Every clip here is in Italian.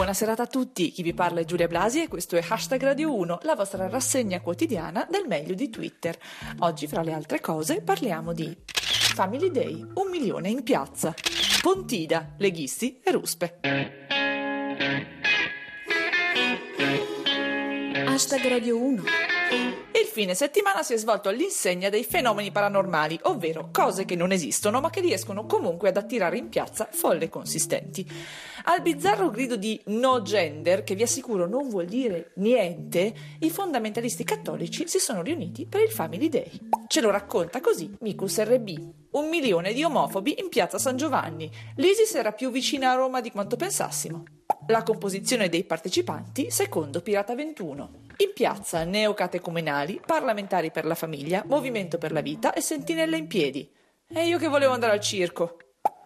Buona serata a tutti, chi vi parla è Giulia Blasi e questo è Hashtag Radio 1, la vostra rassegna quotidiana del meglio di Twitter. Oggi, fra le altre cose, parliamo di Family Day, un milione in piazza, Pontida, leghisti e ruspe. Hashtag Radio 1 il fine settimana si è svolto all'insegna dei fenomeni paranormali, ovvero cose che non esistono ma che riescono comunque ad attirare in piazza folle consistenti. Al bizzarro grido di no gender, che vi assicuro non vuol dire niente, i fondamentalisti cattolici si sono riuniti per il Family Day. Ce lo racconta così Micus RB. Un milione di omofobi in piazza San Giovanni. L'ISIS era più vicina a Roma di quanto pensassimo. La composizione dei partecipanti secondo Pirata 21. In piazza neocatecumenali, parlamentari per la famiglia, movimento per la vita e sentinelle in piedi. E io che volevo andare al circo.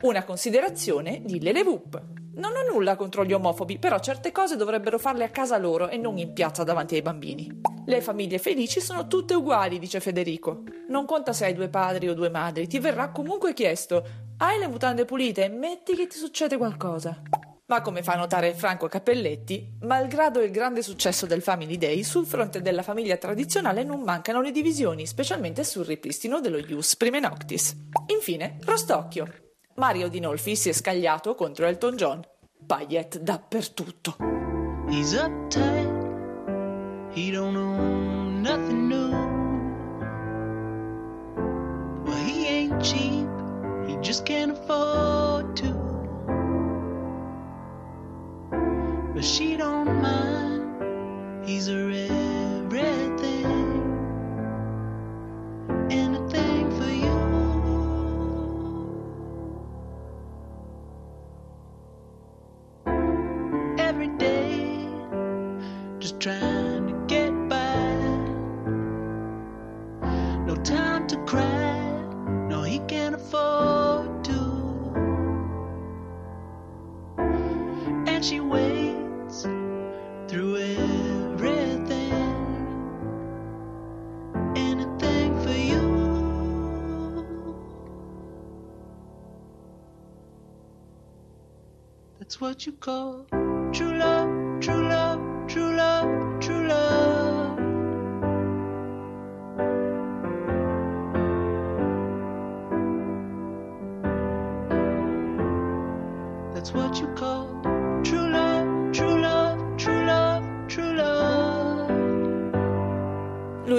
Una considerazione di Lele Vup. Non ho nulla contro gli omofobi, però certe cose dovrebbero farle a casa loro e non in piazza davanti ai bambini. Le famiglie felici sono tutte uguali, dice Federico. Non conta se hai due padri o due madri, ti verrà comunque chiesto: hai le mutande pulite? Metti che ti succede qualcosa. Ma come fa notare Franco Cappelletti, malgrado il grande successo del Family Day, sul fronte della famiglia tradizionale non mancano le divisioni, specialmente sul ripristino dello Ius Prime Noctis. Infine, Rostocchio. Mario Dinolfi si è scagliato contro Elton John. Pagliette dappertutto. He's he don't know nothing new. Well, he ain't cheap, he just can't afford to. But she don't mind. He's her everything, anything for you. Every day, just trying to get by. No time to cry, no, he can't afford what you call true love, true love,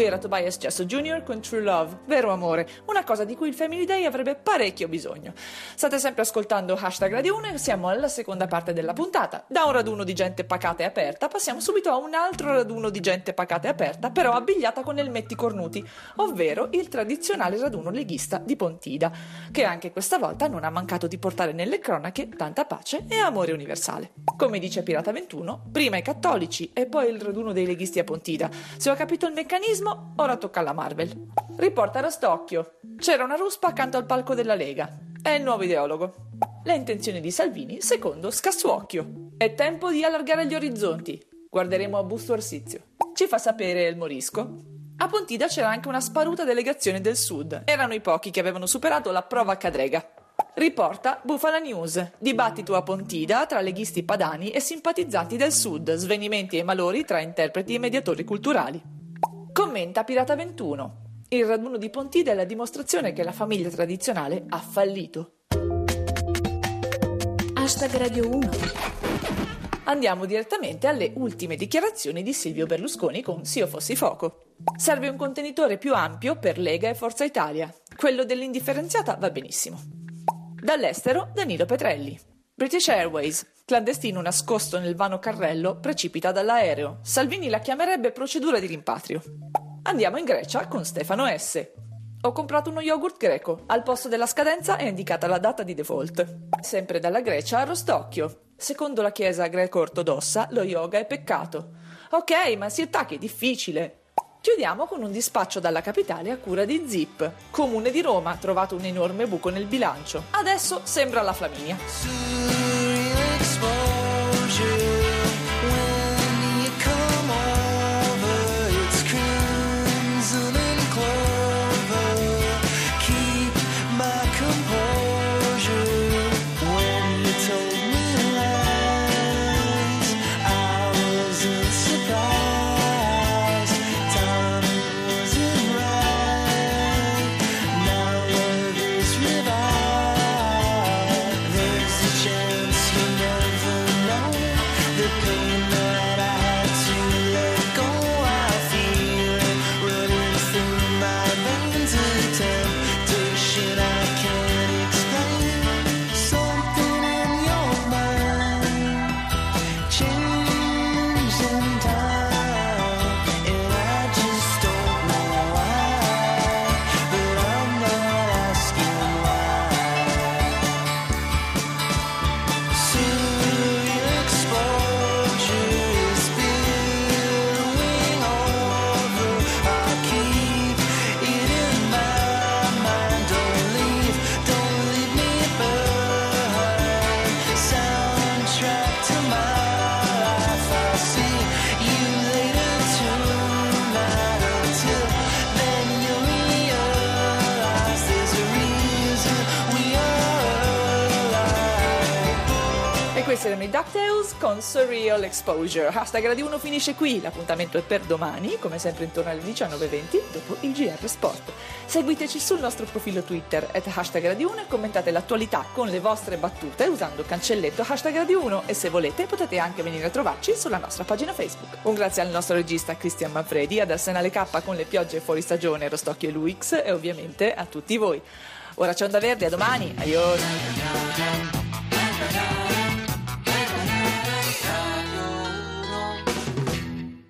Lui era Tobias Gesso Jr. con True Love, vero amore, una cosa di cui il Family Day avrebbe parecchio bisogno. State sempre ascoltando Hashtag Radio 1 e siamo alla seconda parte della puntata. Da un raduno di gente pacata e aperta passiamo subito a un altro raduno di gente pacata e aperta, però abbigliata con elmetti cornuti, ovvero il tradizionale raduno leghista di Pontida, che anche questa volta non ha mancato di portare nelle cronache tanta pace e amore universale. Come dice Pirata 21, prima i cattolici e poi il raduno dei leghisti a Pontida. Se ho capito il meccanismo, giornalismo, ora tocca alla Marvel. Riporta Rostocchio. C'era una ruspa accanto al palco della Lega. È il nuovo ideologo. Le intenzioni di Salvini, secondo Scassuocchio. È tempo di allargare gli orizzonti. Guarderemo a Busto Arsizio. Ci fa sapere il Morisco. A Pontida c'era anche una sparuta delegazione del Sud. Erano i pochi che avevano superato la prova cadrega. Riporta Bufala News. Dibattito a Pontida tra leghisti padani e simpatizzanti del Sud, svenimenti e malori tra interpreti e mediatori culturali. Commenta Pirata 21. Il raduno di Pontida è la dimostrazione che la famiglia tradizionale ha fallito. Hashtag Radio 1. Andiamo direttamente alle ultime dichiarazioni di Silvio Berlusconi con Se io fossi fuoco. Serve un contenitore più ampio per Lega e Forza Italia. Quello dell'indifferenziata va benissimo. Dall'estero Danilo Petrelli. British Airways. Clandestino nascosto nel vano carrello precipita dall'aereo. Salvini la chiamerebbe procedura di rimpatrio. Andiamo in Grecia con Stefano S. Ho comprato uno yogurt greco. Al posto della scadenza è indicata la data di default. Sempre dalla Grecia a Rostocchio. Secondo la chiesa greco-ortodossa, lo yoga è peccato. Ok, ma si attacchi è difficile. Chiudiamo con un dispaccio dalla capitale a cura di Zip. Comune di Roma, trovato un enorme buco nel bilancio. Adesso sembra la Flaminia. Erano i DuckTales con Surreal Exposure. Hashtag Radio 1 finisce qui, l'appuntamento è per domani, come sempre intorno alle 19.20, dopo il GR Sport. Seguiteci sul nostro profilo Twitter, at hashtag Radio 1 e commentate l'attualità con le vostre battute usando cancelletto hashtag Radio 1 e se volete potete anche venire a trovarci sulla nostra pagina Facebook. Un grazie al nostro regista Cristian Manfredi, ad Arsenale K con le piogge fuori stagione, Rostocchio e Luix e ovviamente a tutti voi. Ora c'è Onda Verde, a domani, adios!